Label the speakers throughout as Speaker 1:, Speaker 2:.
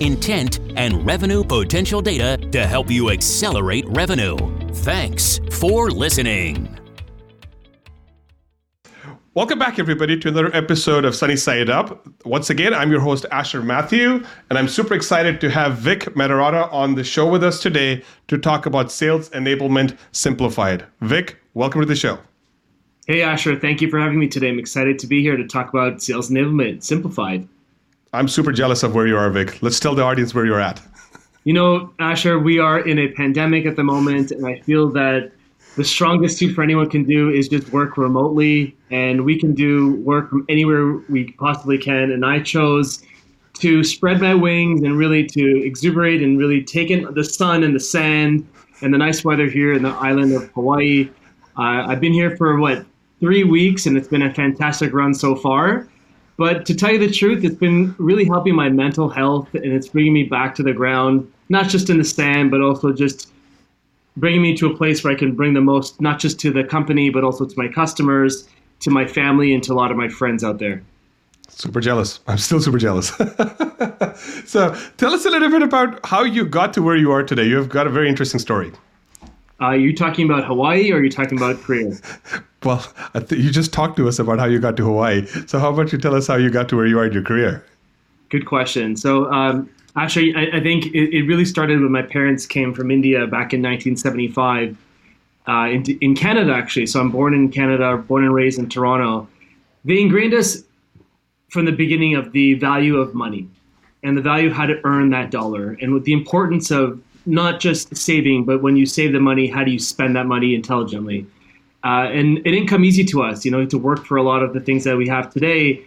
Speaker 1: intent, and revenue potential data to help you accelerate revenue. Thanks for listening.
Speaker 2: Welcome back, everybody, to another episode of Sunny Side Up. Once again, I'm your host, Asher Matthew, and I'm super excited to have Vic Medarata on the show with us today to talk about sales enablement simplified. Vic, welcome to the show.
Speaker 3: Hey, Asher, thank you for having me today. I'm excited to be here to talk about sales enablement simplified.
Speaker 2: I'm super jealous of where you are, Vic. Let's tell the audience where you're at.
Speaker 3: You know, Asher, we are in a pandemic at the moment, and I feel that the strongest for anyone can do is just work remotely, and we can do work from anywhere we possibly can. And I chose to spread my wings and really to exuberate and really take in the sun and the sand and the nice weather here in the island of Hawaii. Uh, I've been here for what three weeks, and it's been a fantastic run so far. But to tell you the truth, it's been really helping my mental health, and it's bringing me back to the ground, not just in the sand, but also just bringing me to a place where I can bring the most, not just to the company, but also to my customers, to my family, and to a lot of my friends out there.
Speaker 2: Super jealous. I'm still super jealous. so tell us a little bit about how you got to where you are today. You've got a very interesting story.
Speaker 3: Uh, are you talking about Hawaii or are you talking about career?
Speaker 2: Well, th- you just talked to us about how you got to Hawaii. So how about you tell us how you got to where you are in your career?
Speaker 3: Good question. So um, actually, I, I think it, it, really started when my parents came from India back in 1975 uh, in, in Canada, actually. So I'm born in Canada, born and raised in Toronto. They ingrained us from the beginning of the value of money and the value of how to earn that dollar and with the importance of not just saving, but when you save the money, how do you spend that money intelligently? Uh, and it didn't come easy to us, you know, to work for a lot of the things that we have today.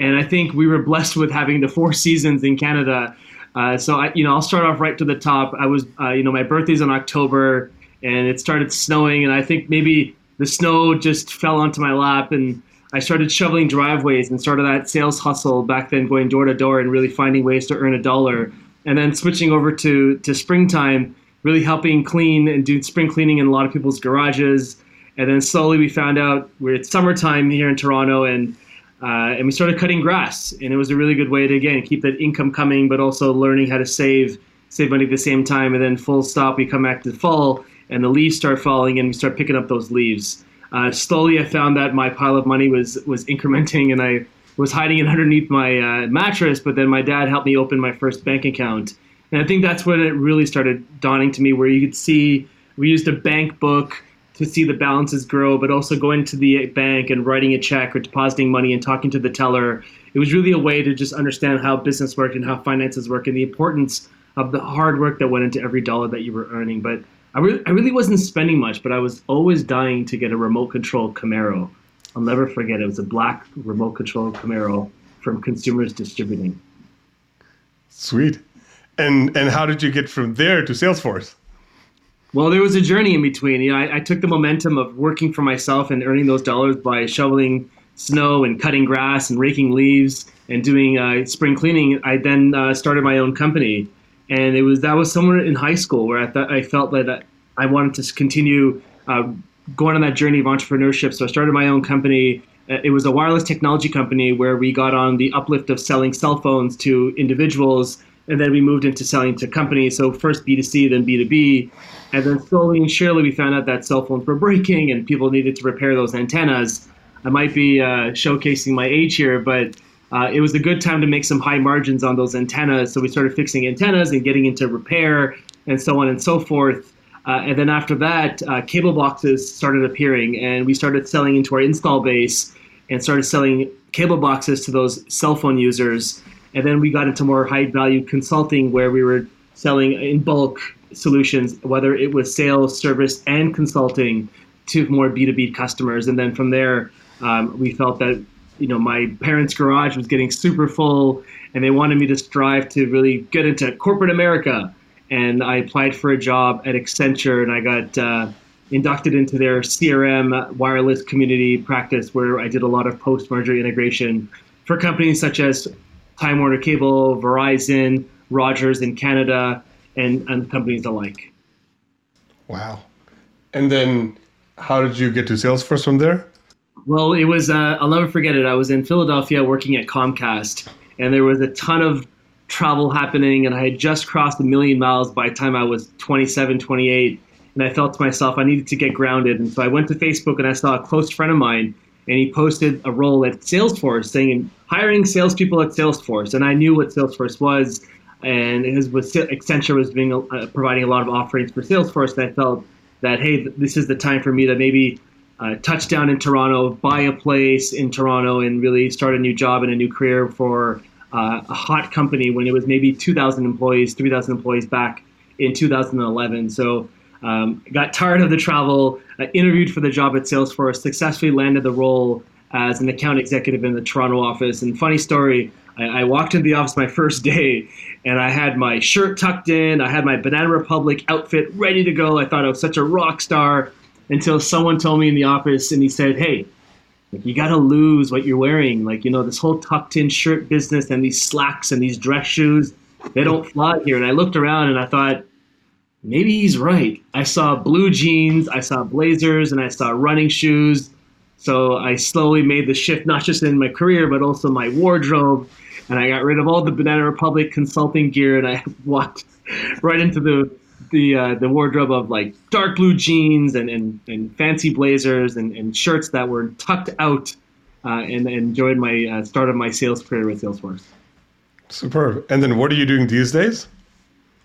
Speaker 3: And I think we were blessed with having the four seasons in Canada. Uh, so I, you know, I'll start off right to the top. I was, uh, you know, my birthday's in October, and it started snowing, and I think maybe the snow just fell onto my lap, and I started shoveling driveways and started that sales hustle back then, going door to door and really finding ways to earn a dollar and then switching over to to springtime, really helping clean and do spring cleaning in a lot of people's garages. And then slowly we found out we're at summertime here in Toronto, and uh, and we started cutting grass, and it was a really good way to again keep that income coming, but also learning how to save save money at the same time. And then full stop, we come back to fall, and the leaves start falling, and we start picking up those leaves. Uh, slowly, I found that my pile of money was was incrementing, and I was hiding it underneath my uh, mattress, but then my dad helped me open my first bank account. And I think that's when it really started dawning to me where you could see we used a bank book to see the balances grow, but also going to the bank and writing a check or depositing money and talking to the teller. It was really a way to just understand how business worked and how finances work and the importance of the hard work that went into every dollar that you were earning. But I, re- I really wasn't spending much, but I was always dying to get a remote control Camaro. I'll never forget. It was a black remote control Camaro from Consumers Distributing.
Speaker 2: Sweet. And and how did you get from there to Salesforce?
Speaker 3: Well, there was a journey in between. You know, I, I took the momentum of working for myself and earning those dollars by shoveling snow and cutting grass and raking leaves and doing uh, spring cleaning. I then uh, started my own company, and it was that was somewhere in high school where I thought I felt that I wanted to continue uh, going on that journey of entrepreneurship. So I started my own company. Uh, it was a wireless technology company where we got on the uplift of selling cell phones to individuals, and then we moved into selling to companies. So first B2C, then B2B. And then slowly and surely we found out that cell phones were breaking and people needed to repair those antennas. I might be uh, showcasing my age here, but uh, it was a good time to make some high margins on those antennas. So we started fixing antennas and getting into repair and so on and so forth. Uh, and then after that, uh, cable boxes started appearing, and we started selling into our install base and started selling cable boxes to those cell phone users. And then we got into more high value consulting where we were selling in bulk solutions, whether it was sales, service, and consulting to more B2B customers. And then from there, um, we felt that you know my parents' garage was getting super full, and they wanted me to strive to really get into corporate America and I applied for a job at Accenture, and I got uh, inducted into their CRM wireless community practice, where I did a lot of post-merger integration for companies such as Time Warner Cable, Verizon, Rogers in Canada, and, and companies alike.
Speaker 2: Wow. And then how did you get to Salesforce from there?
Speaker 3: Well, it was, uh, I'll never forget it. I was in Philadelphia working at Comcast, and there was a ton of travel happening, and I had just crossed a million miles by the time I was 27, 28. And I felt to myself, I needed to get grounded. And so I went to Facebook and I saw a close friend of mine, and he posted a role at Salesforce saying, hiring salespeople at Salesforce. And I knew what Salesforce was, and his was Accenture was being uh, providing a lot of offerings for Salesforce. And I felt that hey, this is the time for me to maybe uh, touch down in Toronto, buy a place in Toronto, and really start a new job and a new career for uh, a hot company when it was maybe 2,000 employees, 3,000 employees back in 2011. So um, got tired of the travel, uh, interviewed for the job at Salesforce, successfully landed the role as an account executive in the Toronto office. And funny story, I, I walked into the office my first day and I had my shirt tucked in, I had my Banana Republic outfit ready to go. I thought I was such a rock star until someone told me in the office and he said, Hey, you got to lose what you're wearing. Like, you know, this whole tucked in shirt business and these slacks and these dress shoes, they don't fly here. And I looked around and I thought, maybe he's right. I saw blue jeans, I saw blazers, and I saw running shoes. So I slowly made the shift, not just in my career, but also my wardrobe. And I got rid of all the Banana Republic consulting gear and I walked right into the the uh, the wardrobe of like dark blue jeans and, and, and fancy blazers and, and shirts that were tucked out uh, and, and enjoyed my uh, start of my sales career with Salesforce.
Speaker 2: Superb. And then what are you doing these days?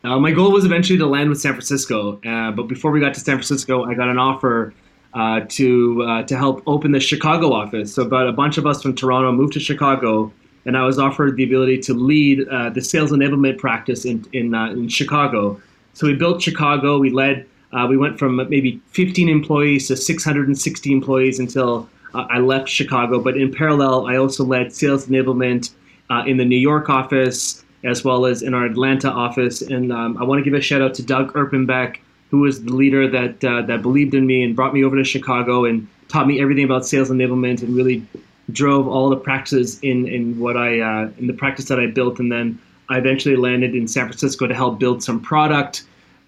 Speaker 3: Uh, my goal was eventually to land with San Francisco, uh, but before we got to San Francisco, I got an offer uh, to to help open the Chicago office. So about a bunch of us from Toronto moved to Chicago and I was offered the ability to lead uh, the sales enablement practice in in, uh, in Chicago. So we built Chicago. We led. Uh, we went from maybe 15 employees to 660 employees until uh, I left Chicago. But in parallel, I also led sales enablement uh, in the New York office as well as in our Atlanta office. And um, I want to give a shout out to Doug Erpenbeck, who was the leader that uh, that believed in me and brought me over to Chicago and taught me everything about sales enablement and really drove all the practices in in what I uh, in the practice that I built, and then I eventually landed in San Francisco to help build some product,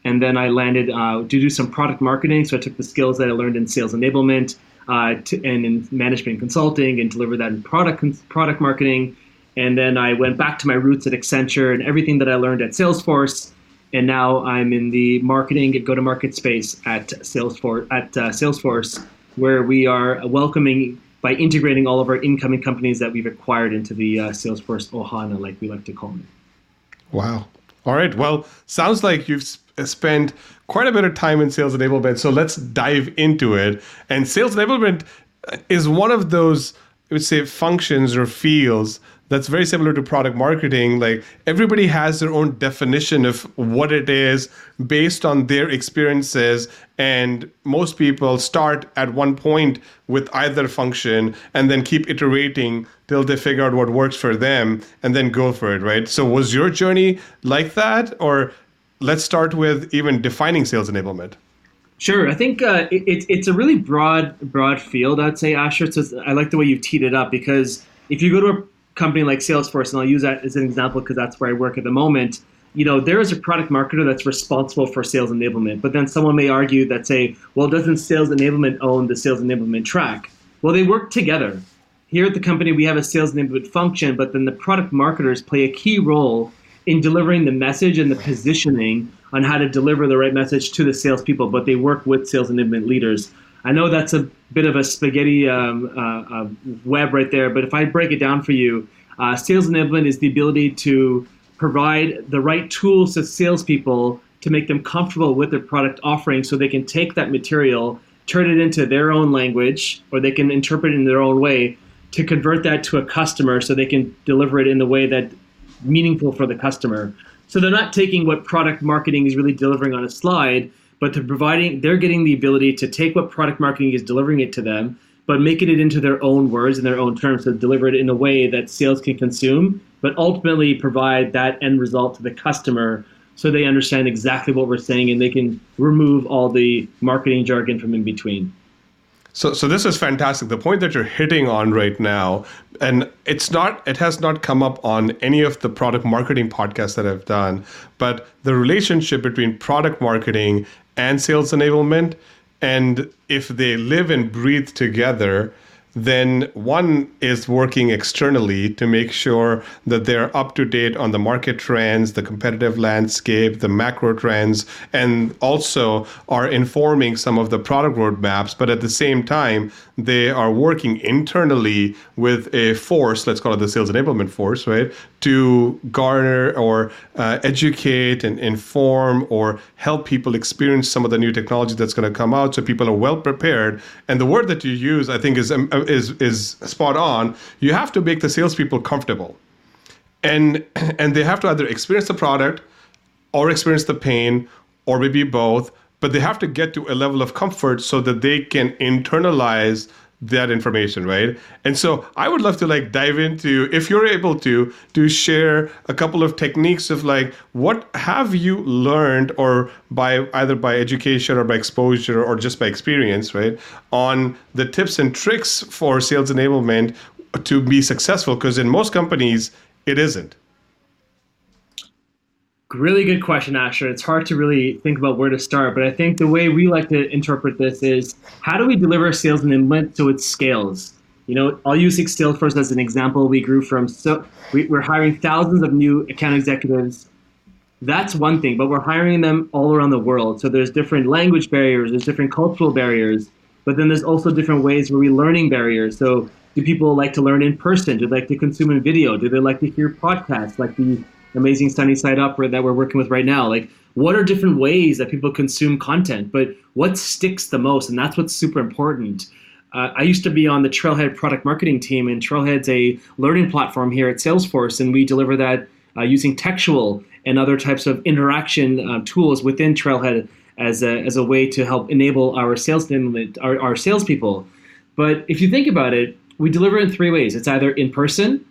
Speaker 3: and then I landed uh, to do some product marketing. So I took the skills that I learned in sales enablement uh, to, and in management consulting and delivered that in product product marketing, and then I went back to my roots at Accenture and everything that I learned at Salesforce. And now I'm in the marketing and go-to-market space at Salesforce. At uh, Salesforce, where we are welcoming by integrating all of our incoming companies that we've acquired into the uh, Salesforce Ohana, like we like to call it.
Speaker 2: Wow. All right. Well, sounds like you've uh, spent quite a bit of time in sales enablement. So let's dive into it. And sales enablement is one of those, I would say, functions or fields that's very similar to product marketing. Like everybody has their own definition of what it is based on their experiences. And most people start at one point with either function and then keep iterating till they figure out what works for them and then go for it, right? So was your journey like that? Or let's start with even defining sales enablement.
Speaker 3: Sure, I think uh, it, it's a really broad broad field. I'd say, Asher. So I like the way you've teed it up because if you go to a company like Salesforce, and I'll use that as an example because that's where I work at the moment. You know, there is a product marketer that's responsible for sales enablement, but then someone may argue that say, well, doesn't sales enablement own the sales enablement track? Well, they work together. Here at the company, we have a sales enablement function, but then the product marketers play a key role in delivering the message and the positioning on how to deliver the right message to the salespeople. But they work with sales enablement leaders. I know that's a bit of a spaghetti um, uh, uh, web right there, but if I break it down for you, uh, sales enablement is the ability to provide the right tools to salespeople to make them comfortable with their product offering so they can take that material, turn it into their own language, or they can interpret it in their own way to convert that to a customer so they can deliver it in the way that meaningful for the customer. So they're not taking what product marketing is really delivering on a slide but they're providing they're getting the ability to take what product marketing is delivering it to them but making it into their own words and their own terms to deliver it in a way that sales can consume but ultimately provide that end result to the customer so they understand exactly what we're saying and they can remove all the marketing jargon from in between.
Speaker 2: So, so this is fantastic. The point that you're hitting on right now, and it's not, it has not come up on any of the product marketing podcasts that I've done, but the relationship between product marketing and sales enablement, and if they live and breathe together, then one is working externally to make sure that they're up to date on the market trends, the competitive landscape, the macro trends, and also are informing some of the product roadmaps. But at the same time, they are working internally with a force, let's call it the sales enablement force, right, to garner or uh, educate and inform or help people experience some of the new technology that's going to come out so people are well prepared. And the word that you use, I think, is, um, is, is spot on. You have to make the salespeople comfortable. And, and they have to either experience the product or experience the pain or maybe both but they have to get to a level of comfort so that they can internalize that information right? And so i would love to like dive into if you're able to to share a couple of techniques of like what have you learned or by either by education or by exposure or just by experience right on the tips and tricks for sales enablement to be successful? Because in most companies it isn't
Speaker 3: Really good question, Asher. It's hard to really think about where to start, but I think the way we like to interpret this is how do we deliver sales enablement so it scales? You know, I'll use Salesforce as an example. We grew from so we, we're hiring thousands of new account executives. That's one thing, but we're hiring them all around the world. So there's different language barriers, there's different cultural barriers, but then there's also different ways where we learning barriers. So do people like to learn in person? Do they like to consume in video? Do they like to hear podcasts like the amazing sunny side up that we're working with right now. Like what are different ways that people consume content? But what sticks the most and that's what's super important. Uh, i used to be on the trailhead product marketing team and trailhead's a learning platform here at salesforce and we deliver that uh, using textual and other types of interaction uh, tools within trailhead as a, as a way to help enable our sales our, our salespeople. But if you think about it we deliver in three ways. It's either in person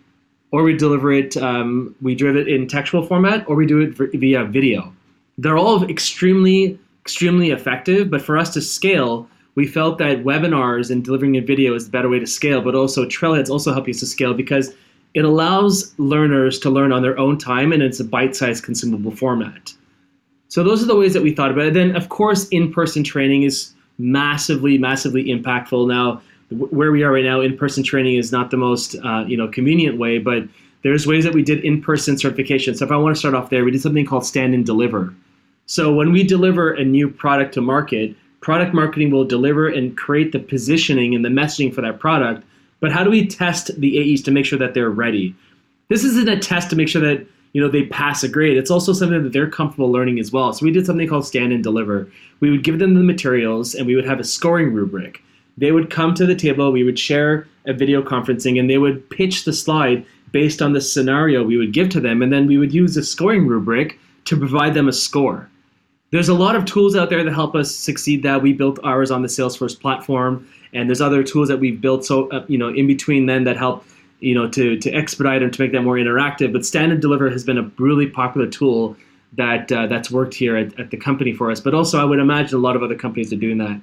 Speaker 3: or we deliver it, um, we deliver it in textual format, or we do it via video. They're all extremely, extremely effective, but for us to scale, we felt that webinars and delivering a video is the better way to scale, but also Trailheads also help us to scale because it allows learners to learn on their own time and it's a bite-sized consumable format. So those are the ways that we thought about it. Then of course in-person training is massively, massively impactful. Now where we are right now, in-person training is not the most uh, you know convenient way, but there's ways that we did in-person certification. So if I want to start off there, we did something called stand and deliver. So when we deliver a new product to market, product marketing will deliver and create the positioning and the messaging for that product. But how do we test the AEs to make sure that they're ready? This isn't a test to make sure that you know they pass a grade. It's also something that they're comfortable learning as well. So we did something called stand and deliver. We would give them the materials and we would have a scoring rubric they would come to the table, we would share a video conferencing, and they would pitch the slide based on the scenario we would give to them, and then we would use a scoring rubric to provide them a score. There's a lot of tools out there that help us succeed that. We built ours on the Salesforce platform, and there's other tools that we've built so uh, you know in between then that help you know to to expedite and to make that more interactive. But Stand and Deliver has been a really popular tool that uh, that's worked here at, at the company for us. But also, I would imagine a lot of other companies are doing that.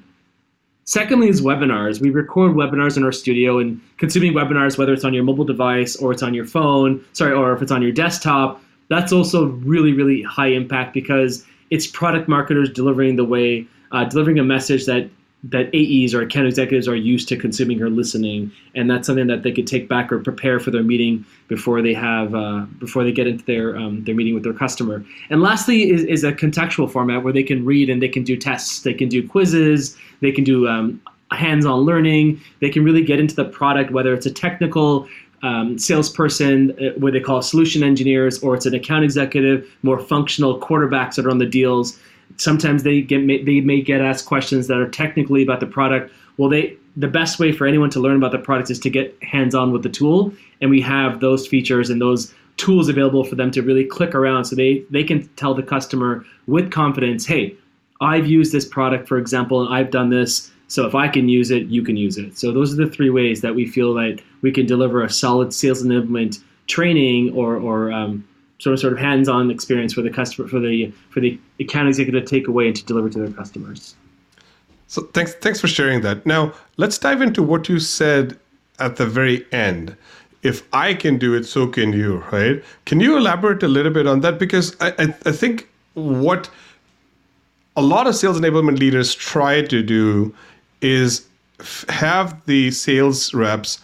Speaker 3: Secondly, is webinars. We record webinars in our studio and consuming webinars, whether it's on your mobile device or it's on your phone, sorry, or if it's on your desktop, that's also really, really high impact because it's product marketers delivering the way, uh, delivering a message that that AEs or account executives are used to consuming or listening, and that's something that they could take back or prepare for their meeting before they have uh, before they get into their um, their meeting with their customer. And lastly, is, is a contextual format where they can read and they can do tests, they can do quizzes, they can do um, hands-on learning, they can really get into the product, whether it's a technical um, salesperson, uh, what they call solution engineers, or it's an account executive, more functional quarterbacks that are on the deals sometimes they get they may get asked questions that are technically about the product. Well, they the best way for anyone to learn about the product is to get hands on with the tool, and we have those features and those tools available for them to really click around, so they they can tell the customer with confidence, hey, I've used this product, for example, and I've done this. So if I can use it, you can use it. So those are the three ways that we feel that we can deliver a solid sales enablement training or, or um, sort of sort of hands-on experience for the customer for the for the account executive to take away and to deliver to their customers.
Speaker 2: So thanks thanks for sharing that. Now let's dive into what you said at the very end. If I can do it, so can you, right? Can you elaborate a little bit on that? Because I, I, I think what a lot of sales enablement leaders try to do is f- have the sales reps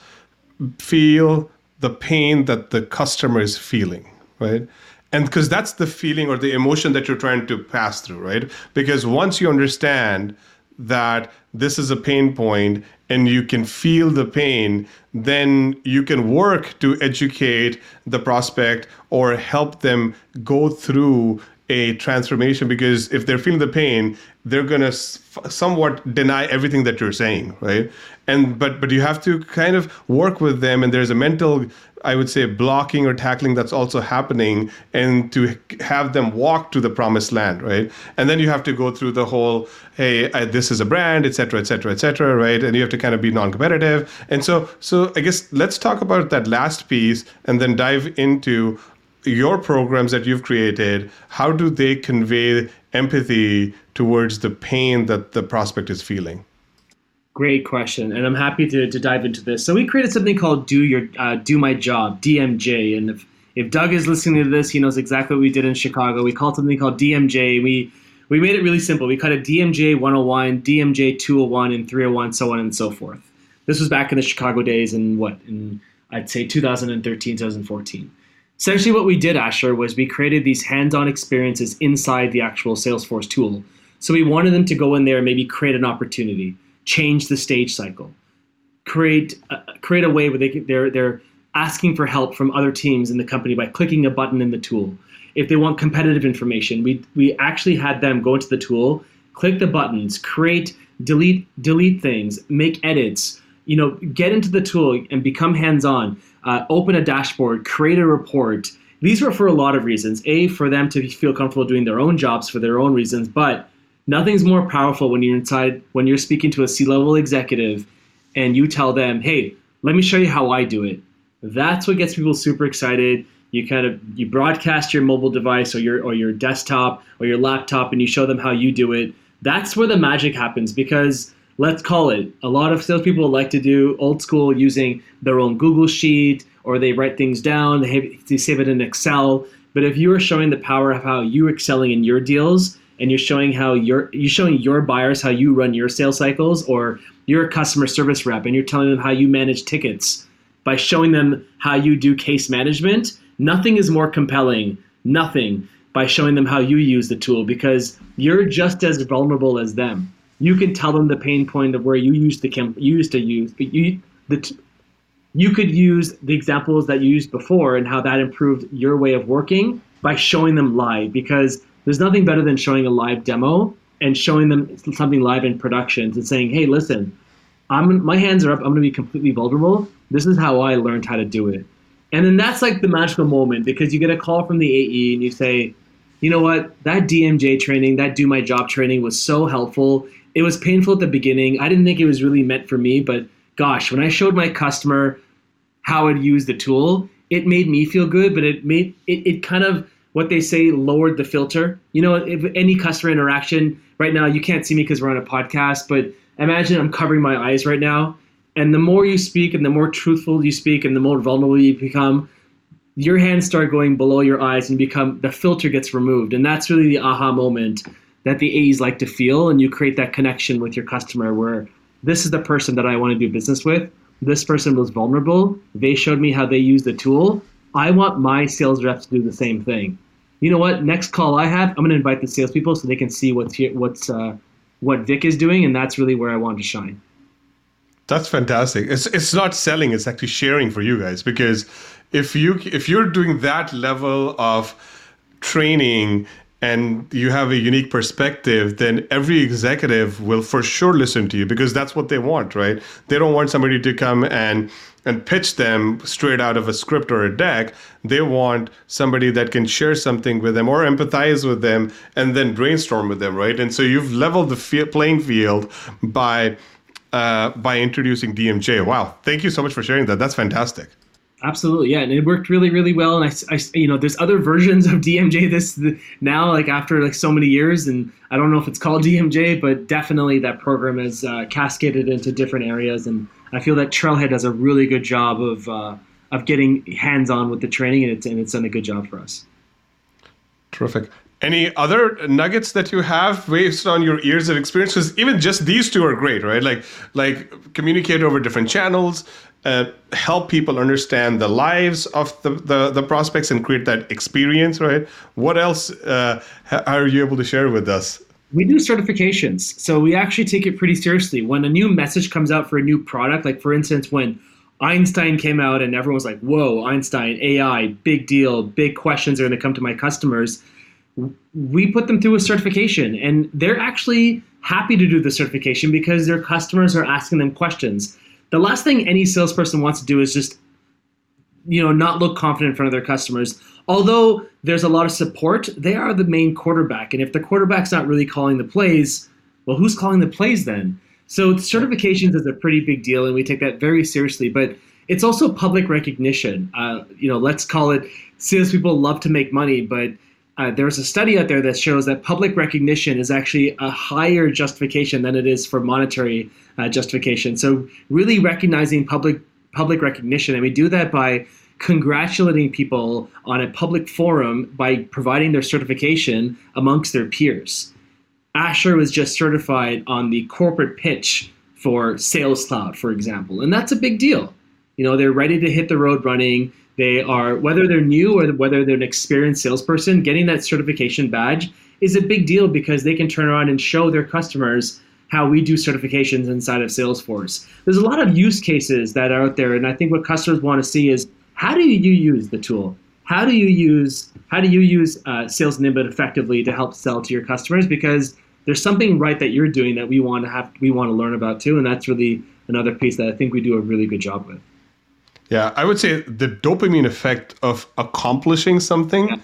Speaker 2: feel the pain that the customer is feeling, right? And because that's the feeling or the emotion that you're trying to pass through, right? Because once you understand that this is a pain point and you can feel the pain, then you can work to educate the prospect or help them go through a transformation because if they're feeling the pain they're going to somewhat deny everything that you're saying right and but but you have to kind of work with them and there's a mental i would say blocking or tackling that's also happening and to have them walk to the promised land right? And then you have to go through the whole hey I, this is a brand et cetera et cetera et cetera right? And you have to kind of be non-competitive. And so so i guess let's talk about that last piece and then dive into your programs that you've created, how do they convey empathy towards the pain that the prospect is feeling?
Speaker 3: Great question, and I'm happy to, to dive into this. So we created something called "Do Your uh, Do My Job" (DMJ), and if if Doug is listening to this, he knows exactly what we did in Chicago. We called something called DMJ. We we made it really simple. We cut it DMJ 101, DMJ 201, and 301, so on and so forth. This was back in the Chicago days, in what in I'd say 2013, 2014 essentially what we did asher was we created these hands-on experiences inside the actual salesforce tool so we wanted them to go in there and maybe create an opportunity change the stage cycle create uh, create a way where they they're they're asking for help from other teams in the company by clicking a button in the tool if they want competitive information we we actually had them go into the tool click the buttons create delete delete things make edits you know get into the tool and become hands-on uh, open a dashboard, create a report. These were for a lot of reasons. A, for them to feel comfortable doing their own jobs for their own reasons, but nothing's more powerful when you're inside, when you're speaking to a C level executive and you tell them, hey, let me show you how I do it. That's what gets people super excited. You kind of you broadcast your mobile device or your or your desktop or your laptop and you show them how you do it. That's where the magic happens because let's call it. A lot of salespeople like to do old school using their own Google Sheet or they write things down, they, have, they save it in Excel. But if you are showing the power of how you're excelling in your deals and you're showing how you're you're showing your buyers how you run your sales cycles or you're a customer service rep and you're telling them how you manage tickets. By showing them how you do case management, nothing is more compelling. Nothing. By showing them how you use the tool because you're just as vulnerable as them. You can tell them the pain point of where you used to you used to use, but you the you could use the examples that you used before and how that improved your way of working by showing them live because there's nothing better than showing a live demo and showing them something live in production and saying, "Hey, listen, I'm my hands are up. I'm going to be completely vulnerable. This is how I learned how to do it." And then that's like the magical moment because you get a call from the AE and you say, "You know what? That DMJ training, that do my job training was so helpful it was painful at the beginning. I didn't think it was really meant for me, but gosh, when I showed my customer how I'd use the tool, it made me feel good, but it made it, it kind of what they say lowered the filter. You know, if any customer interaction right now, you can't see me because we're on a podcast, but imagine I'm covering my eyes right now. And the more you speak and the more truthful you speak and the more vulnerable you become, your hands start going below your eyes and become the filter gets removed. And that's really the aha moment that the A's like to feel, and you create that connection with your customer where this is the person that I want to do business with. This person was vulnerable. They showed me how they use the tool. I want my sales reps to do the same thing. You know what? Next call I have, I'm going to invite the salespeople so they can see what's here, what's uh, what Vic is doing, and that's really where I want to shine.
Speaker 2: That's fantastic. It's it's not selling; it's actually sharing for you guys because if you if you're doing that level of training and you have a unique perspective, then every executive will for sure listen to you because that's what they want, right? They don't want somebody to come and and pitch them straight out of a script or a deck. They want somebody that can share something with them or empathize with them and then brainstorm with them, right? And so you've leveled the playing field by uh, by introducing DMJ. Wow, thank you so much for sharing that. That's fantastic.
Speaker 3: Absolutely, yeah, and it worked really, really well. And I, I, you know, there's other versions of DMJ this now, like after like so many years, and I don't know if it's called DMJ, but definitely that program has uh, cascaded into different areas, and I feel that Trailhead does a really good job of uh, of getting hands on with the training, and it's and it's done a good job for us.
Speaker 2: Terrific. Any other nuggets that you have based on your years of experience? Because even just these two are great, right? Like like communicate over different channels, uh, help people understand the lives of the, the, the, prospects and create that experience, right? What else uh, are you able to share with us?
Speaker 3: We do certifications. So we actually take it pretty seriously. When a new message comes out for a new product, like for instance, when Einstein came out and everyone was like, whoa, Einstein, AI, big deal, big questions are going to come to my customers. We put them through a certification and they're actually happy to do the certification because their customers are asking them questions the last thing any salesperson wants to do is just you know not look confident in front of their customers. Although there's a lot of support they are the main quarterback. And if the quarterback's not really calling the plays well who's calling the plays then? So certifications is a pretty big deal and we take that very seriously. But it's also public recognition. Uh, you know let's call it salespeople love to make money but uh, there's a study out there that shows that public recognition is actually a higher justification than it is for monetary uh, justification. So really recognizing public public recognition, and we do that by congratulating people on a public forum by providing their certification amongst their peers. Asher was just certified on the corporate pitch for Sales Cloud, for example, and that's a big deal. You know, they're ready to hit the road running. They are, whether they're new or whether they're an experienced salesperson, getting that certification badge is a big deal because they can turn around and show their customers how we do certifications inside of Salesforce. There's a lot of use cases that are out there, and I think what customers want to see is how do you use the tool? How do you use how do you use uh, Sales Nimbit effectively to help sell to your customers? Because there's something right that you're doing that we want to have we want to learn about too, and that's really another piece that I think we do a really good job with.
Speaker 2: Yeah, I would say the dopamine effect of accomplishing something. Yeah.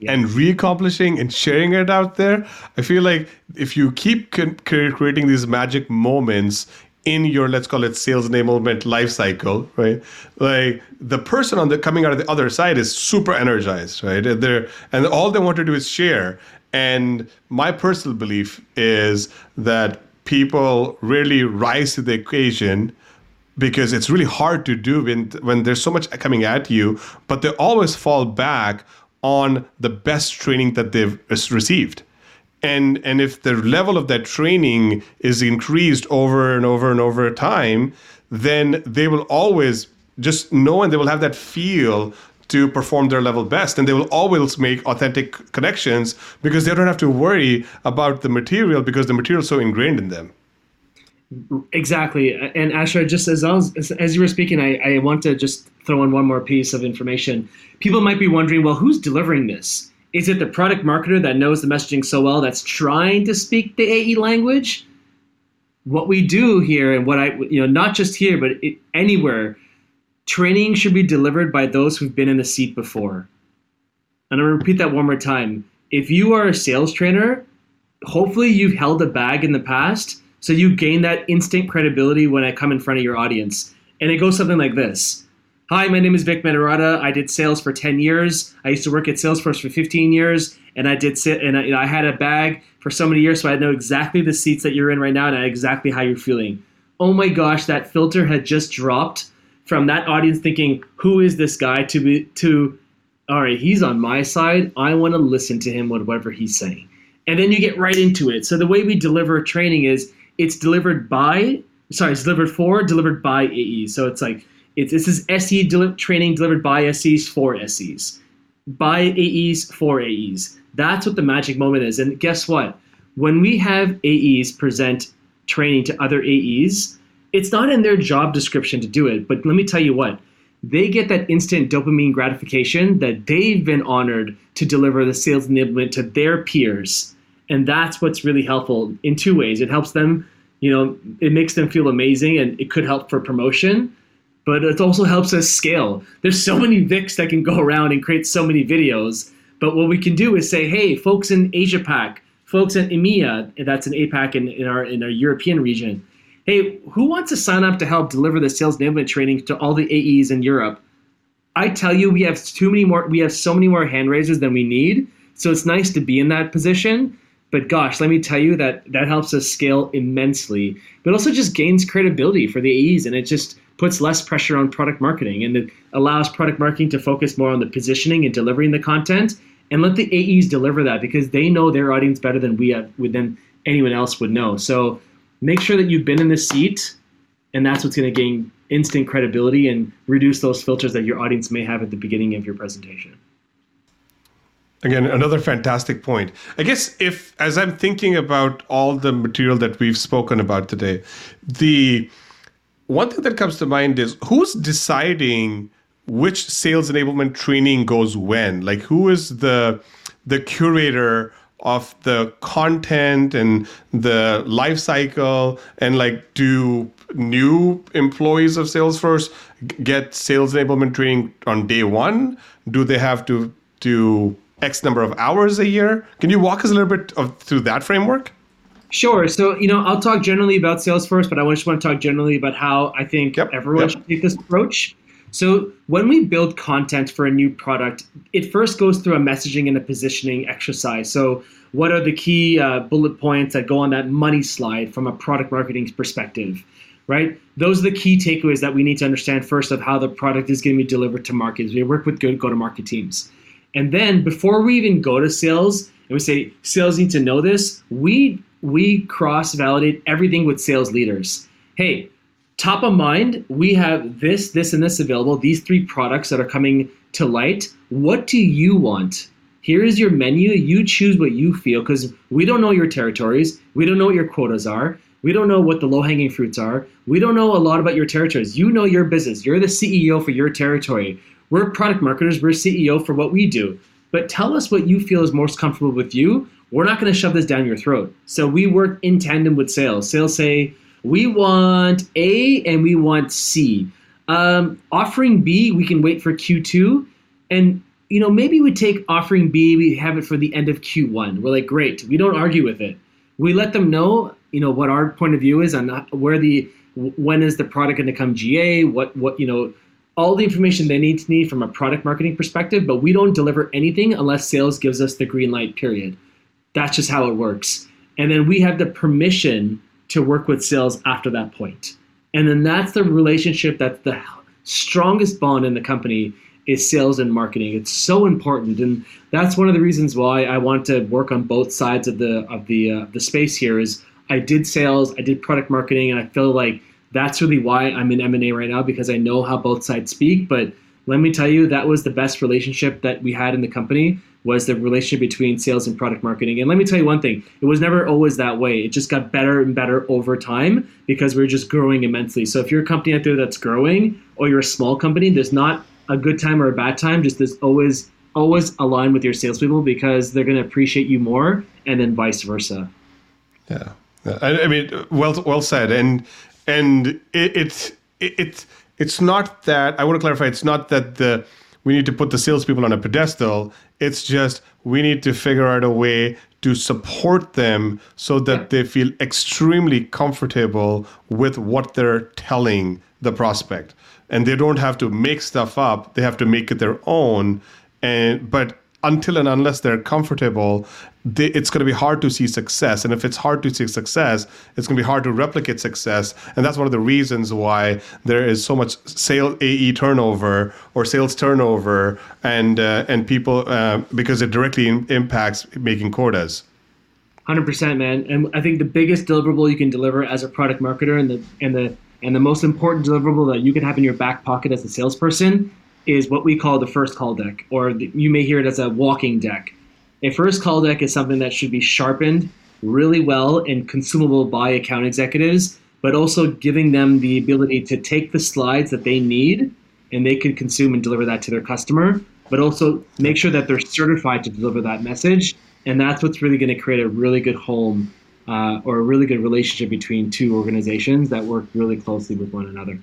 Speaker 2: Yeah. and re-accomplishing and sharing it out there i feel like if you keep creating these magic moments in your let's call it sales enablement life cycle right like the person on the coming out of the other side is super energized right and they're and all they want to do is share and my personal belief is that people really rise to the occasion because it's really hard to do when when there's so much coming at you but they always fall back on the best training that they've received. And and if the level of that training is increased over and over and over time then they will always just know and they will have that feel to perform their level best. And they will always make authentic connections because they don't have to worry about the material because the material is so ingrained in them
Speaker 3: Exactly. And Asher, just as as, as you were speaking, I, I want to just throw in one more piece of information. People might be wondering, well, who's delivering this? Is it the product marketer that knows the messaging so well that's trying to speak the AE language? What we do here, and what I, you know, not just here, but it, anywhere, training should be delivered by those who've been in the seat before. And I'm to repeat that one more time. If you are a sales trainer, hopefully you've held a bag in the past so you gain that instant credibility when I come in front of your audience. And it goes something like this. Hi, my name is Vic Medarata. I did sales for 10 years. I used to work at Salesforce for 15 years, and I did sit and I, I had a bag for so many years, so I know exactly the seats that you're in right now and I know exactly how you're feeling. Oh my gosh, that filter had just dropped from that audience thinking, "Who is this guy?" to be to, all right, he's on my side. I want to listen to him whatever he's saying, and then you get right into it. So the way we deliver training is it's delivered by sorry, it's delivered for, delivered by AE. So it's like it's this is SE deli- training delivered by SEs for SEs, by AEs for AEs. That's what the magic moment is. And guess what? When we have AEs present training to other AEs, it's not in their job description to do it. But let me tell you what, they get that instant dopamine gratification that they've been honored to deliver the sales enablement to their peers and that's what's really helpful in two ways it helps them you know it makes them feel amazing and it could help for promotion but it also helps us scale there's so many vics that can go around and create so many videos but what we can do is say hey folks in asia pac folks in emea that's in apac in, in our in our european region hey who wants to sign up to help deliver the sales enablement training to all the aes in europe I tell you, we have too many more. We have so many more hand raisers than we need. So it's nice to be in that position. But gosh, let me tell you that that helps us scale immensely. But also just gains credibility for the AEs, and it just puts less pressure on product marketing, and it allows product marketing to focus more on the positioning and delivering the content, and let the AEs deliver that because they know their audience better than we have, than anyone else would know. So make sure that you've been in the seat, and that's what's going to gain instant credibility and reduce those filters that your audience may have at the beginning of your presentation.
Speaker 2: Again, another fantastic point. I guess if, as I'm thinking about all the material that we've spoken about today, the one thing that comes to mind is who's deciding which sales enablement training goes when? Like, who is the the curator of the content and the life cycle and like do new employees of salesforce get sales enablement training on day one do they have to do x number of hours a year can you walk us a little bit of, through that framework
Speaker 3: Sure. So, you know, I'll talk generally about Salesforce, but I just want to talk generally about how I think yep. everyone yep. should take this approach. So, when we build content for a new product, it first goes through a messaging and a positioning exercise. So, what are the key uh, bullet points that go on that money slide from a product marketing perspective? Right? Those are the key takeaways that we need to understand first of how the product is going to be delivered to market. We work with good go to market teams. And then before we even go to sales, and we say sales need to know this, we we cross validate everything with sales leaders. Hey, top of mind, we have this, this, and this available, these three products that are coming to light. What do you want? Here is your menu. You choose what you feel because we don't know your territories. We don't know what your quotas are. We don't know what the low hanging fruits are. We don't know a lot about your territories. You know your business. You're the CEO for your territory. We're product marketers. We're CEO for what we do. But tell us what you feel is most comfortable with you we're not going to shove this down your throat. So we work in tandem with sales. Sales say, we want A and we want C. Um, offering B, we can wait for Q2. And, you know, maybe we take offering B, we have it for the end of Q1. We're like, great. We don't argue with it. We let them know, you know, what our point of view is on where the, when is the product going to come GA, what, what, you know, all the information they need to need from a product marketing perspective, but we don't deliver anything unless sales gives us the green light, period. That's just how it works. And then we have the permission to work with sales after that point. And then that's the relationship that's the strongest bond in the company is sales and marketing. It's so important, and that's one of the reasons why I want to work on both sides of the of the uh, the space. Here is I did sales, I did product marketing, and I feel like that's really why I'm in M and A right now because I know how both sides speak. But let me tell you, that was the best relationship that we had in the company was the relationship between sales and product marketing. And let me tell you one thing, it was never always that way. It just got better and better over time because we are just growing immensely. So if you're a company out there that's growing or you're a small company, there's not a good time or a bad time. Just there's always always align with your salespeople because they're going to appreciate you more, and then vice versa.
Speaker 2: Yeah, I, I mean, well, well said. And and it, it's it, it's it's not that I want to clarify. It's not that the we need to put the salespeople on a pedestal. It's just we need to figure out a way to support them so that yeah. they feel extremely comfortable with what they're telling the prospect. And they don't have to make stuff up, they have to make it their own. And but until and unless they're comfortable, they, it's going to be hard to see success. And if it's hard to see success, it's going to be hard to replicate success. And that's one of the reasons why there is so much sale AE turnover or sales turnover, and uh, and people uh, because it directly impacts making quotas.
Speaker 3: Hundred percent, man. And I think the biggest deliverable you can deliver as a product marketer, and the and the and the most important deliverable that you can have in your back pocket as a salesperson is what we call the first call deck, or the, you may hear it as a walking deck. A first call deck is something that should be sharpened really well and consumable by account executives, but also giving them the ability to take the slides that they need and they can consume and deliver that to their customer, but also make sure that they're certified to deliver that message. And that's what's really going to create a really good home uh, or a really good relationship between two organizations that work really closely with one another.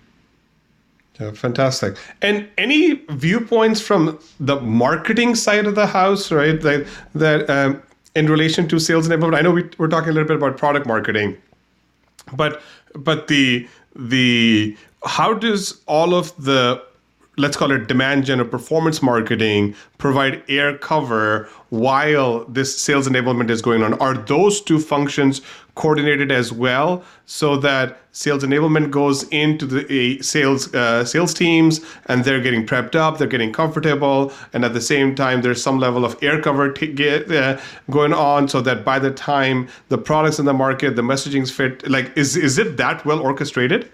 Speaker 2: Yeah, fantastic. And any viewpoints from the marketing side of the house, right? That that um, in relation to sales enablement. I know we, we're talking a little bit about product marketing, but but the the how does all of the let's call it demand gen or performance marketing provide air cover while this sales enablement is going on are those two functions coordinated as well so that sales enablement goes into the sales uh, sales teams and they're getting prepped up they're getting comfortable and at the same time there's some level of air cover to get uh, going on so that by the time the products in the market the messaging's fit like is is it that well orchestrated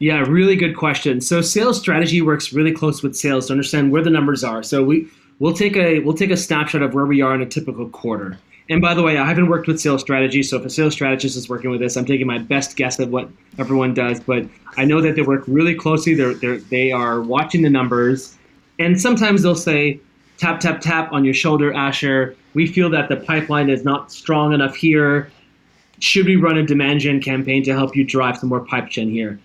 Speaker 3: yeah, really good question. So sales strategy works really close with sales to understand where the numbers are. So we we'll take a we'll take a snapshot of where we are in a typical quarter. And by the way, I haven't worked with sales strategy, so if a sales strategist is working with this, I'm taking my best guess at what everyone does. But I know that they work really closely. They're, they're they are watching the numbers, and sometimes they'll say, "Tap tap tap on your shoulder, Asher. We feel that the pipeline is not strong enough here. Should we run a demand gen campaign to help you drive some more pipe gen here?"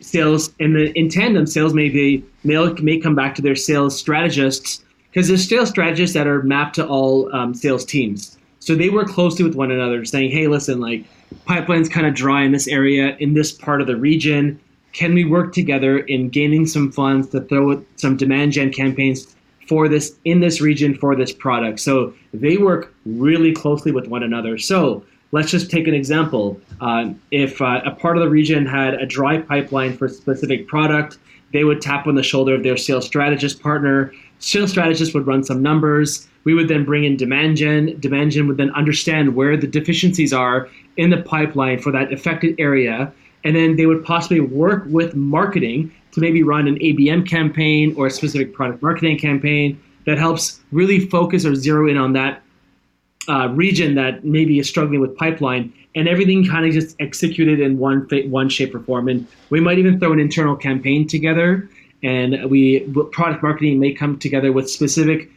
Speaker 3: sales and the in tandem sales may be may, may come back to their sales strategists because there's sales strategists that are mapped to all um, sales teams so they work closely with one another saying hey listen like pipeline's kind of dry in this area in this part of the region can we work together in gaining some funds to throw some demand gen campaigns for this in this region for this product so they work really closely with one another so Let's just take an example. Uh, if uh, a part of the region had a dry pipeline for a specific product, they would tap on the shoulder of their sales strategist partner. Sales strategist would run some numbers. We would then bring in demand gen. Demand gen would then understand where the deficiencies are in the pipeline for that affected area. And then they would possibly work with marketing to maybe run an ABM campaign or a specific product marketing campaign that helps really focus or zero in on that uh, region that maybe is struggling with pipeline, and everything kind of just executed in one one shape or form. And we might even throw an internal campaign together, and we product marketing may come together with specific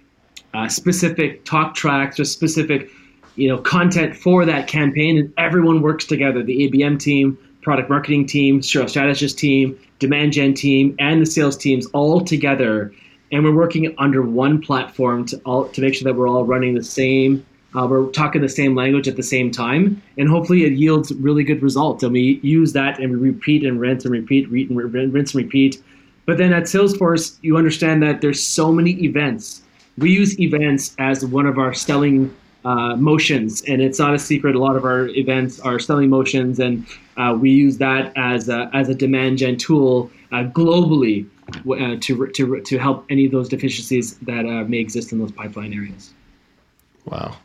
Speaker 3: uh, specific talk tracks or specific you know content for that campaign, and everyone works together. The ABM team, product marketing team, sales strategist team, demand gen team, and the sales teams all together. And we're working under one platform to all to make sure that we're all running the same uh, we're talking the same language at the same time, and hopefully it yields really good results. And we use that and we repeat and rinse and repeat, and rinse and repeat. But then at Salesforce, you understand that there's so many events. We use events as one of our selling uh, motions, and it's not a secret. A lot of our events are selling motions, and uh, we use that as a, as a demand gen tool uh, globally uh, to, to, to help any of those deficiencies that uh, may exist in those pipeline areas.
Speaker 2: Wow.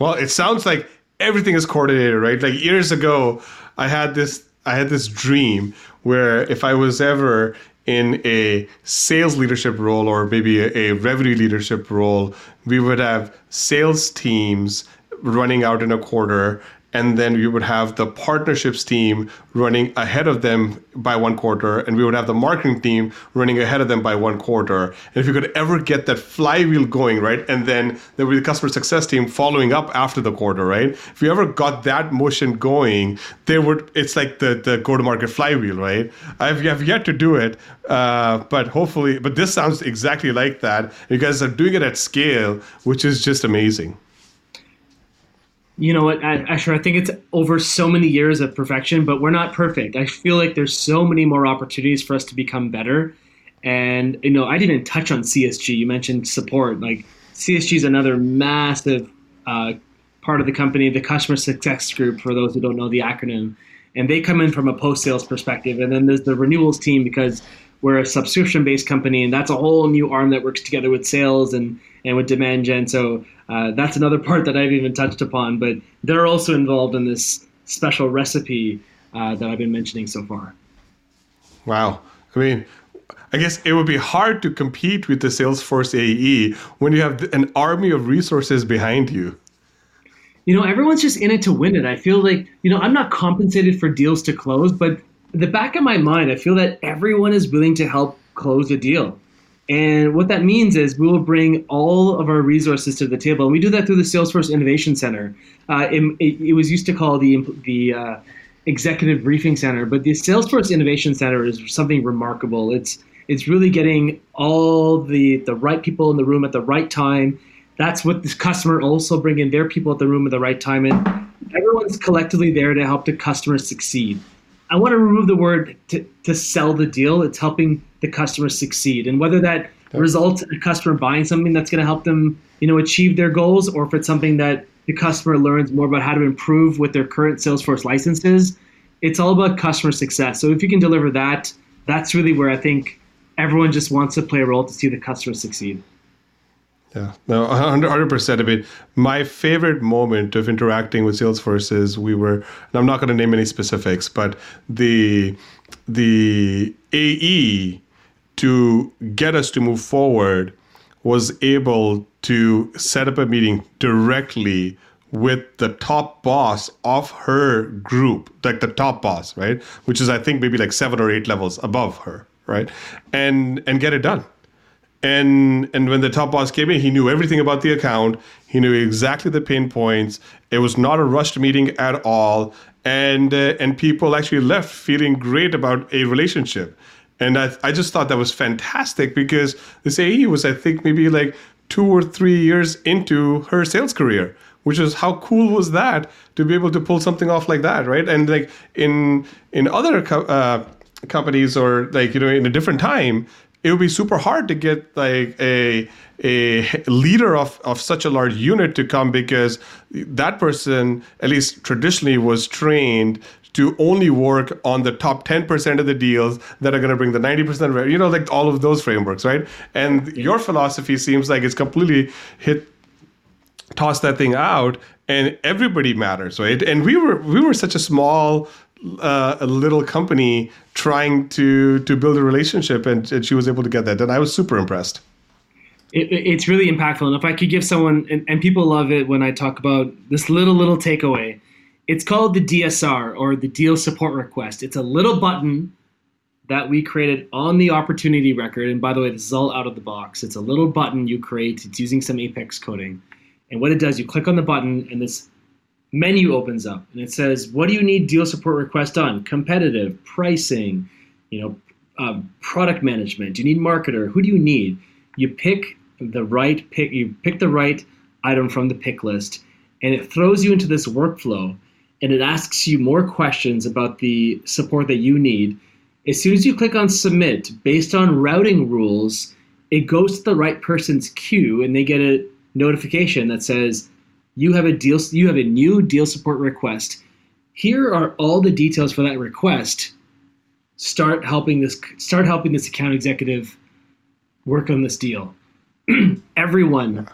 Speaker 2: Well, it sounds like everything is coordinated, right? Like years ago, I had this I had this dream where if I was ever in a sales leadership role or maybe a, a revenue leadership role, we would have sales teams running out in a quarter and then we would have the partnerships team running ahead of them by one quarter, and we would have the marketing team running ahead of them by one quarter. And if you could ever get that flywheel going, right, and then there would be the customer success team following up after the quarter, right? If you ever got that motion going, there would it's like the the go to market flywheel, right? I've have yet to do it, uh, but hopefully, but this sounds exactly like that. You guys are doing it at scale, which is just amazing
Speaker 3: you know what, Asher, I think it's over so many years of perfection, but we're not perfect. I feel like there's so many more opportunities for us to become better. And, you know, I didn't touch on CSG. You mentioned support. Like, CSG is another massive uh, part of the company, the customer success group, for those who don't know the acronym. And they come in from a post sales perspective. And then there's the renewals team because we're a subscription based company, and that's a whole new arm that works together with sales and, and with demand gen. So uh, that's another part that I haven't even touched upon, but they're also involved in this special recipe uh, that I've been mentioning so far.
Speaker 2: Wow. I mean, I guess it would be hard to compete with the Salesforce AE when you have an army of resources behind you.
Speaker 3: You know, everyone's just in it to win it. I feel like, you know, I'm not compensated for deals to close, but the back of my mind, I feel that everyone is willing to help close a deal. And what that means is we will bring all of our resources to the table, and we do that through the Salesforce Innovation Center. Uh, it, it, was used to call the the uh, Executive Briefing Center, but the Salesforce Innovation Center is something remarkable. It's it's really getting all the the right people in the room at the right time. That's what this customer also bringing their people at the room at the right time, and everyone's collectively there to help the customer succeed. I want to remove the word to, to sell the deal. It's helping the customer succeed. And whether that results in a customer buying something that's going to help them, you know, achieve their goals, or if it's something that the customer learns more about how to improve with their current Salesforce licenses, it's all about customer success. So if you can deliver that, that's really where I think everyone just wants to play a role to see the customer succeed.
Speaker 2: Yeah, no, 100%. I mean, my favorite moment of interacting with Salesforce is we were, and I'm not going to name any specifics, but the the AE to get us to move forward was able to set up a meeting directly with the top boss of her group, like the top boss, right? Which is I think maybe like seven or eight levels above her, right? And and get it done. And and when the top boss came in, he knew everything about the account. He knew exactly the pain points. It was not a rushed meeting at all, and uh, and people actually left feeling great about a relationship. And I, I just thought that was fantastic because this AE was, I think, maybe like two or three years into her sales career, which is how cool was that to be able to pull something off like that, right? And like in in other co- uh, companies or like you know in a different time, it would be super hard to get like a a leader of, of such a large unit to come because that person, at least traditionally, was trained to only work on the top 10% of the deals that are going to bring the 90% revenue, you know, like all of those frameworks, right? And your philosophy seems like it's completely hit, toss that thing out and everybody matters, right? And we were, we were such a small, uh, a little company trying to to build a relationship and, and she was able to get that and i was super impressed
Speaker 3: it, it's really impactful and if i could give someone and, and people love it when i talk about this little little takeaway it's called the DSR or the deal support request. It's a little button that we created on the opportunity record. And by the way, this is all out of the box. It's a little button you create. It's using some Apex coding. And what it does, you click on the button and this menu opens up and it says, what do you need deal support request on? Competitive, pricing, you know, uh, product management. Do you need marketer? Who do you need? You pick the right pick. You pick the right item from the pick list, and it throws you into this workflow and it asks you more questions about the support that you need. As soon as you click on submit, based on routing rules, it goes to the right person's queue and they get a notification that says you have a deal you have a new deal support request. Here are all the details for that request. Start helping this start helping this account executive work on this deal. Everyone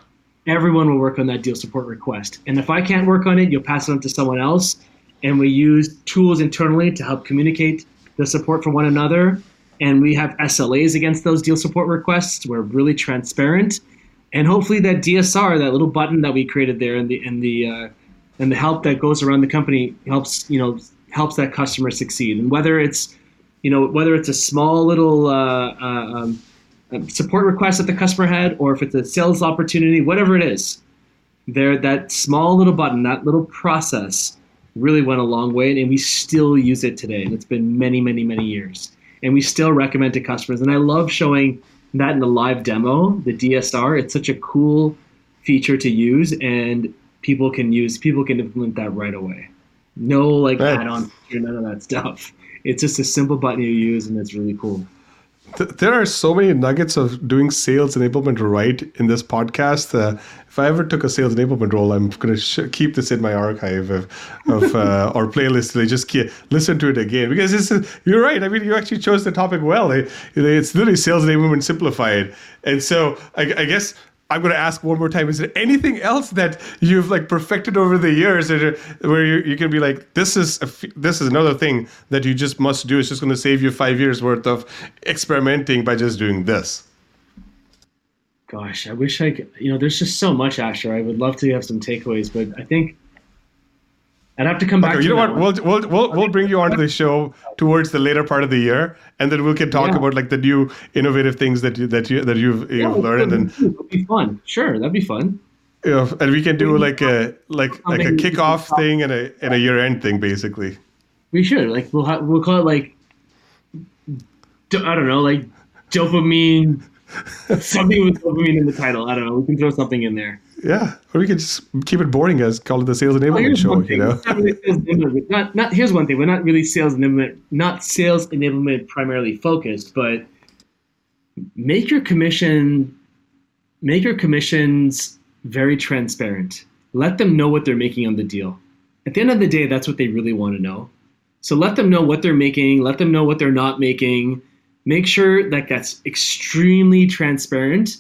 Speaker 3: everyone will work on that deal support request. And if I can't work on it, you'll pass it on to someone else. And we use tools internally to help communicate the support for one another. And we have SLAs against those deal support requests. We're really transparent. And hopefully that DSR, that little button that we created there and the and the uh, and the help that goes around the company helps, you know, helps that customer succeed. And whether it's, you know, whether it's a small little uh, uh, um, support request that the customer had, or if it's a sales opportunity, whatever it is, there that small little button, that little process really went a long way, and we still use it today. And it's been many, many, many years, and we still recommend to customers. And I love showing that in the live demo, the DSR. It's such a cool feature to use, and people can use people can implement that right away. No like right. add-on, none of that stuff. It's just a simple button you use, and it's really cool
Speaker 2: there are so many nuggets of doing sales enablement right in this podcast. Uh, if I ever took a sales enablement role, I'm going to sh- keep this in my archive of, of uh, or playlist. To just keep, listen to it again because you're right. I mean, you actually chose the topic well. It, it's literally sales enablement simplified, and so I, I guess I'm going to ask one more time. Is there anything else that you've like perfected over the years where you, you can be like, this is this is another thing that you just must do. It's just going to save you five years worth of experimenting by just doing this.
Speaker 3: Gosh, I wish I could. You know, there's just so much, Asher. I would love to have some takeaways, but I think I'd have to come back. Okay,
Speaker 2: you
Speaker 3: know
Speaker 2: what? We'll, we'll we'll we'll bring you onto the show towards the later part of the year, and then we can talk yeah. about like the new innovative things that you that you that you've, you've learned. And
Speaker 3: it'll be fun. Sure, that'd be fun.
Speaker 2: You know, and we can do like a like like a kickoff thing and a and a year end thing, basically.
Speaker 3: We should like we'll ha- we'll call it like I don't know like dopamine something with dopamine in the title. I don't know. We can throw something in there.
Speaker 2: Yeah, or we could just keep it boring as call it the sales enablement show. You know,
Speaker 3: not, really not, not here's one thing. We're not really sales enablement, not sales enablement primarily focused, but make your commission make your commissions very transparent. Let them know what they're making on the deal. At the end of the day, that's what they really want to know. So let them know what they're making, let them know what they're not making. Make sure that that's extremely transparent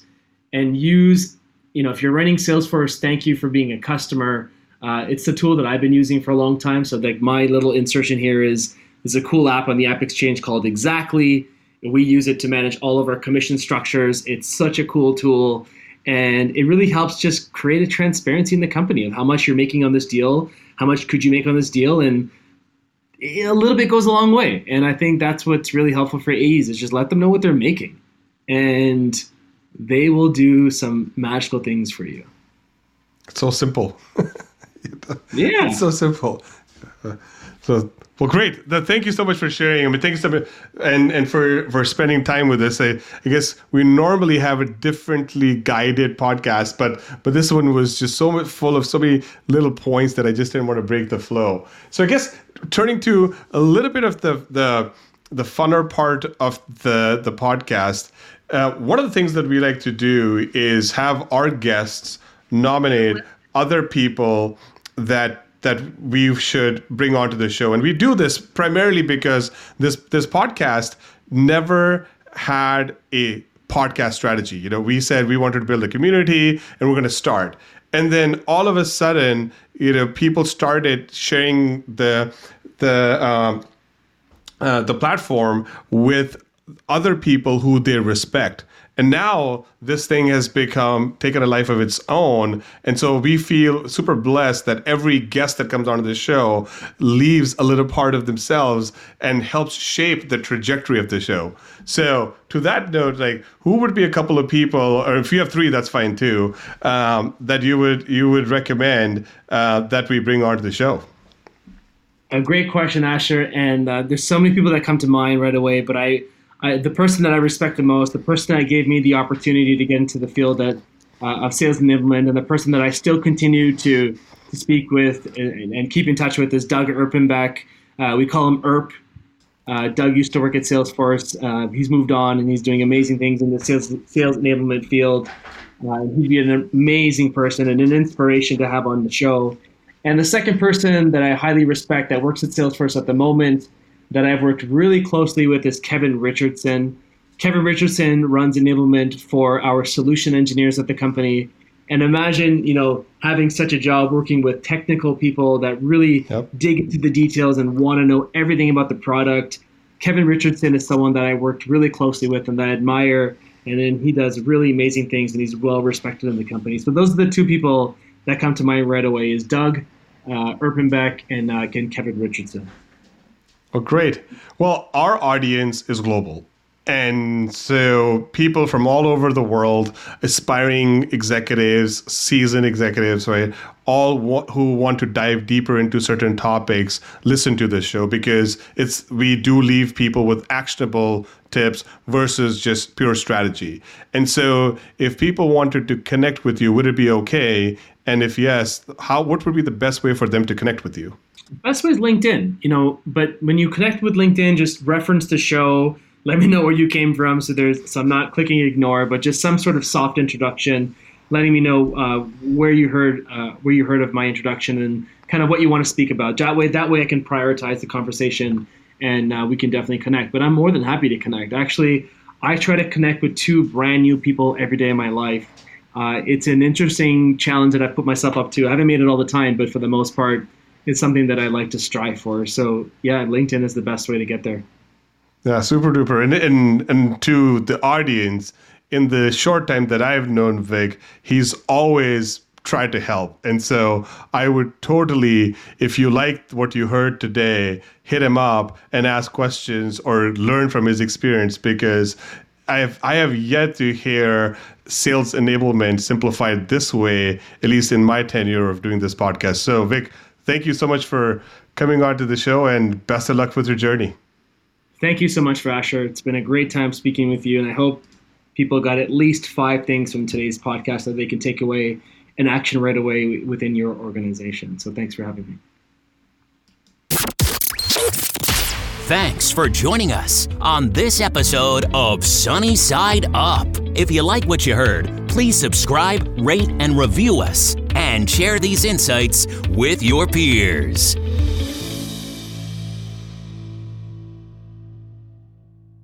Speaker 3: and use, you know, if you're running Salesforce, thank you for being a customer. Uh, it's the tool that I've been using for a long time. So like my little insertion here is is a cool app on the App Exchange called Xactly. We use it to manage all of our commission structures. It's such a cool tool. And it really helps just create a transparency in the company of how much you're making on this deal, how much could you make on this deal, and a little bit goes a long way. And I think that's what's really helpful for AEs is just let them know what they're making. And they will do some magical things for you.
Speaker 2: It's so simple.
Speaker 3: yeah.
Speaker 2: It's so simple. So well, great. Thank you so much for sharing. I mean, thank you so much, and and for for spending time with us. I, I guess we normally have a differently guided podcast, but but this one was just so much full of so many little points that I just didn't want to break the flow. So I guess turning to a little bit of the the the funner part of the the podcast. Uh, one of the things that we like to do is have our guests nominate other people that that we should bring onto the show. And we do this primarily because this this podcast never had a podcast strategy. You know, we said we wanted to build a community and we're going to start. And then all of a sudden, you know, people started sharing the the um, uh, the platform with other people who they respect. And now this thing has become taken a life of its own. And so we feel super blessed that every guest that comes onto the show leaves a little part of themselves and helps shape the trajectory of the show. So to that note, like who would be a couple of people, or if you have three, that's fine too, um, that you would you would recommend uh, that we bring onto the show?
Speaker 3: A great question, Asher. And uh, there's so many people that come to mind right away, but I I, the person that I respect the most, the person that gave me the opportunity to get into the field at, uh, of sales enablement, and the person that I still continue to, to speak with and, and keep in touch with is Doug Erpenbeck. Uh, we call him Erp. Uh, Doug used to work at Salesforce. Uh, he's moved on and he's doing amazing things in the sales sales enablement field. Uh, he'd be an amazing person and an inspiration to have on the show. And the second person that I highly respect that works at Salesforce at the moment that I've worked really closely with is Kevin Richardson. Kevin Richardson runs enablement for our solution engineers at the company. And imagine, you know, having such a job working with technical people that really yep. dig into the details and want to know everything about the product. Kevin Richardson is someone that I worked really closely with and that I admire. And then he does really amazing things and he's well respected in the company. So those are the two people that come to mind right away is Doug uh, Erpenbeck and uh, again Kevin Richardson.
Speaker 2: Oh, great. Well, our audience is global. And so people from all over the world, aspiring executives, seasoned executives, right, all who want to dive deeper into certain topics, listen to this show because it's we do leave people with actionable tips versus just pure strategy. And so if people wanted to connect with you, would it be okay? And if yes, how what would be the best way for them to connect with you?
Speaker 3: Best way is LinkedIn, you know, but when you connect with LinkedIn, just reference the show, let me know where you came from. So there's, so I'm not clicking ignore, but just some sort of soft introduction, letting me know uh, where you heard, uh, where you heard of my introduction and kind of what you want to speak about. That way, that way I can prioritize the conversation and uh, we can definitely connect. But I'm more than happy to connect. Actually, I try to connect with two brand new people every day of my life. Uh, it's an interesting challenge that I've put myself up to. I haven't made it all the time, but for the most part, it's something that I like to strive for. So yeah, LinkedIn is the best way to get there.
Speaker 2: Yeah, super duper. And and and to the audience, in the short time that I've known Vic, he's always tried to help. And so I would totally, if you liked what you heard today, hit him up and ask questions or learn from his experience because I have I have yet to hear sales enablement simplified this way, at least in my tenure of doing this podcast. So Vic, thank you so much for coming on to the show and best of luck with your journey.
Speaker 3: Thank you so much, Asher. It's been a great time speaking with you, and I hope people got at least five things from today's podcast that they can take away and action right away within your organization. So thanks for having me.
Speaker 1: Thanks for joining us on this episode of Sunny Side Up. If you like what you heard, please subscribe, rate, and review us, and share these insights with your peers.